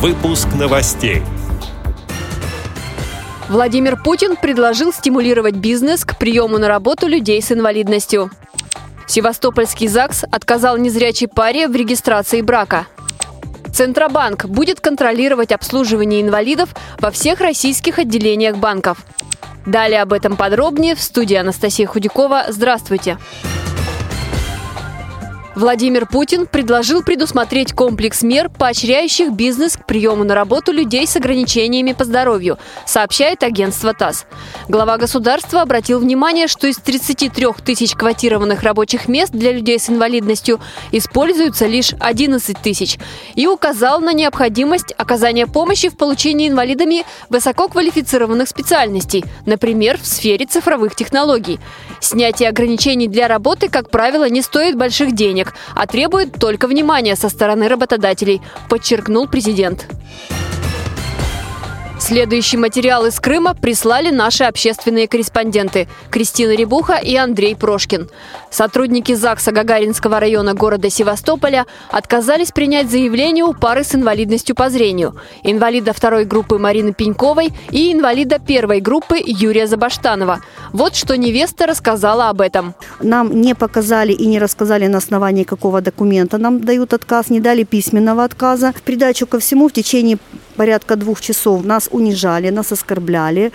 Выпуск новостей. Владимир Путин предложил стимулировать бизнес к приему на работу людей с инвалидностью. Севастопольский ЗАГС отказал незрячей паре в регистрации брака. Центробанк будет контролировать обслуживание инвалидов во всех российских отделениях банков. Далее об этом подробнее в студии Анастасия Худякова. Здравствуйте! Здравствуйте! Владимир Путин предложил предусмотреть комплекс мер, поощряющих бизнес к приему на работу людей с ограничениями по здоровью, сообщает агентство ТАСС. Глава государства обратил внимание, что из 33 тысяч квотированных рабочих мест для людей с инвалидностью используются лишь 11 тысяч и указал на необходимость оказания помощи в получении инвалидами высококвалифицированных специальностей, например, в сфере цифровых технологий. Снятие ограничений для работы, как правило, не стоит больших денег, а требует только внимания со стороны работодателей, подчеркнул президент. Следующий материал из Крыма прислали наши общественные корреспонденты Кристина Рябуха и Андрей Прошкин. Сотрудники ЗАГСа Гагаринского района города Севастополя отказались принять заявление у пары с инвалидностью по зрению. Инвалида второй группы Марины Пеньковой и инвалида первой группы Юрия Забаштанова. Вот что невеста рассказала об этом. Нам не показали и не рассказали на основании какого документа нам дают отказ, не дали письменного отказа. В придачу ко всему в течение порядка двух часов нас унижали, нас оскорбляли.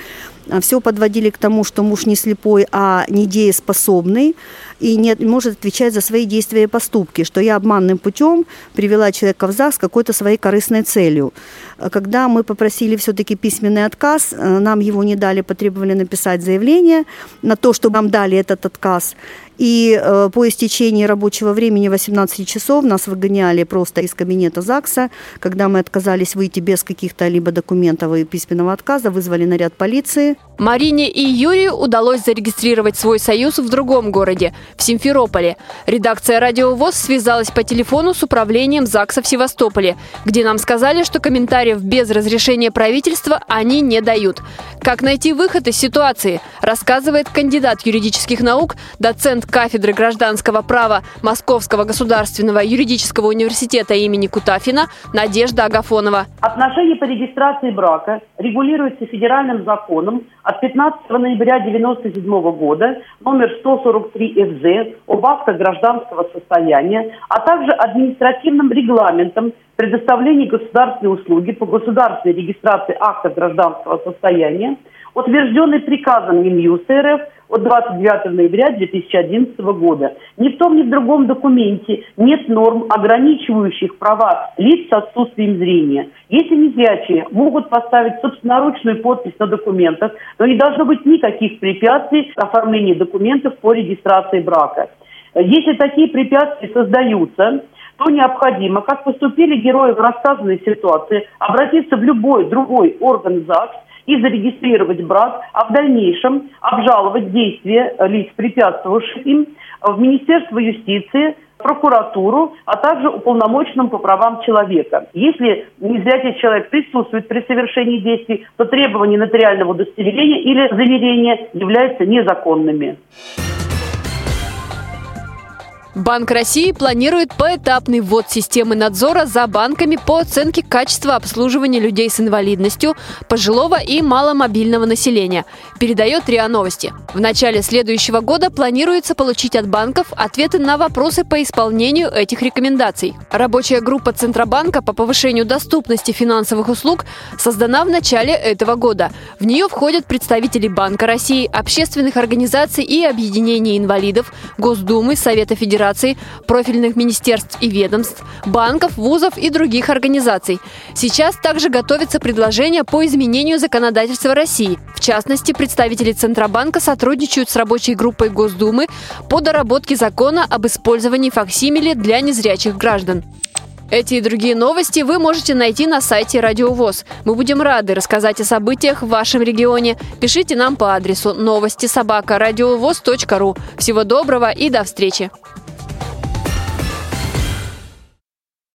А, Все подводили к тому, что муж не слепой, а недееспособный и не может отвечать за свои действия и поступки, что я обманным путем привела человека в ЗАГС с какой-то своей корыстной целью. А когда мы попросили все-таки письменный отказ, э, нам его не дали, потребовали написать заявление на то, чтобы нам дали этот отказ. И э, по истечении рабочего времени 18 часов нас выгоняли просто из кабинета ЗАГСа, когда мы отказались выйти без каких-то либо документов и письменного отказа, вызвали наряд полиции. Марине и Юрию удалось зарегистрировать свой союз в другом городе, в Симферополе. Редакция «Радио ВОЗ» связалась по телефону с управлением ЗАГСа в Севастополе, где нам сказали, что комментариев без разрешения правительства они не дают. Как найти выход из ситуации, рассказывает кандидат юридических наук, доцент кафедры гражданского права Московского государственного юридического университета имени Кутафина Надежда Агафонова. Отношения по регистрации брака регулируются федеральным законом от 15 ноября 1997 года номер 143 ФЗ об актах гражданского состояния, а также административным регламентом предоставления государственной услуги по государственной регистрации актов гражданского состояния, утвержденный приказом Минюста РФ от 29 ноября 2011 года. Ни в том, ни в другом документе нет норм, ограничивающих права лиц с отсутствием зрения. Если незрячие могут поставить собственноручную подпись на документах, то не должно быть никаких препятствий к оформлению документов по регистрации брака. Если такие препятствия создаются, то необходимо, как поступили герои в рассказанной ситуации, обратиться в любой другой орган ЗАГС и зарегистрировать брак, а в дальнейшем обжаловать действия лиц, препятствовавших им, в Министерство юстиции, прокуратуру, а также уполномоченным по правам человека. Если незрячий человек присутствует при совершении действий, то требования нотариального удостоверения или заверения являются незаконными. Банк России планирует поэтапный ввод системы надзора за банками по оценке качества обслуживания людей с инвалидностью, пожилого и маломобильного населения, передает РИА Новости. В начале следующего года планируется получить от банков ответы на вопросы по исполнению этих рекомендаций. Рабочая группа Центробанка по повышению доступности финансовых услуг создана в начале этого года. В нее входят представители Банка России, общественных организаций и объединений инвалидов, Госдумы, Совета Федерации Федерации, профильных министерств и ведомств, банков, вузов и других организаций. Сейчас также готовится предложение по изменению законодательства России. В частности, представители Центробанка сотрудничают с рабочей группой Госдумы по доработке закона об использовании факсимили для незрячих граждан. Эти и другие новости вы можете найти на сайте Радио ВОЗ. Мы будем рады рассказать о событиях в вашем регионе. Пишите нам по адресу новости собака ру. Всего доброго и до встречи!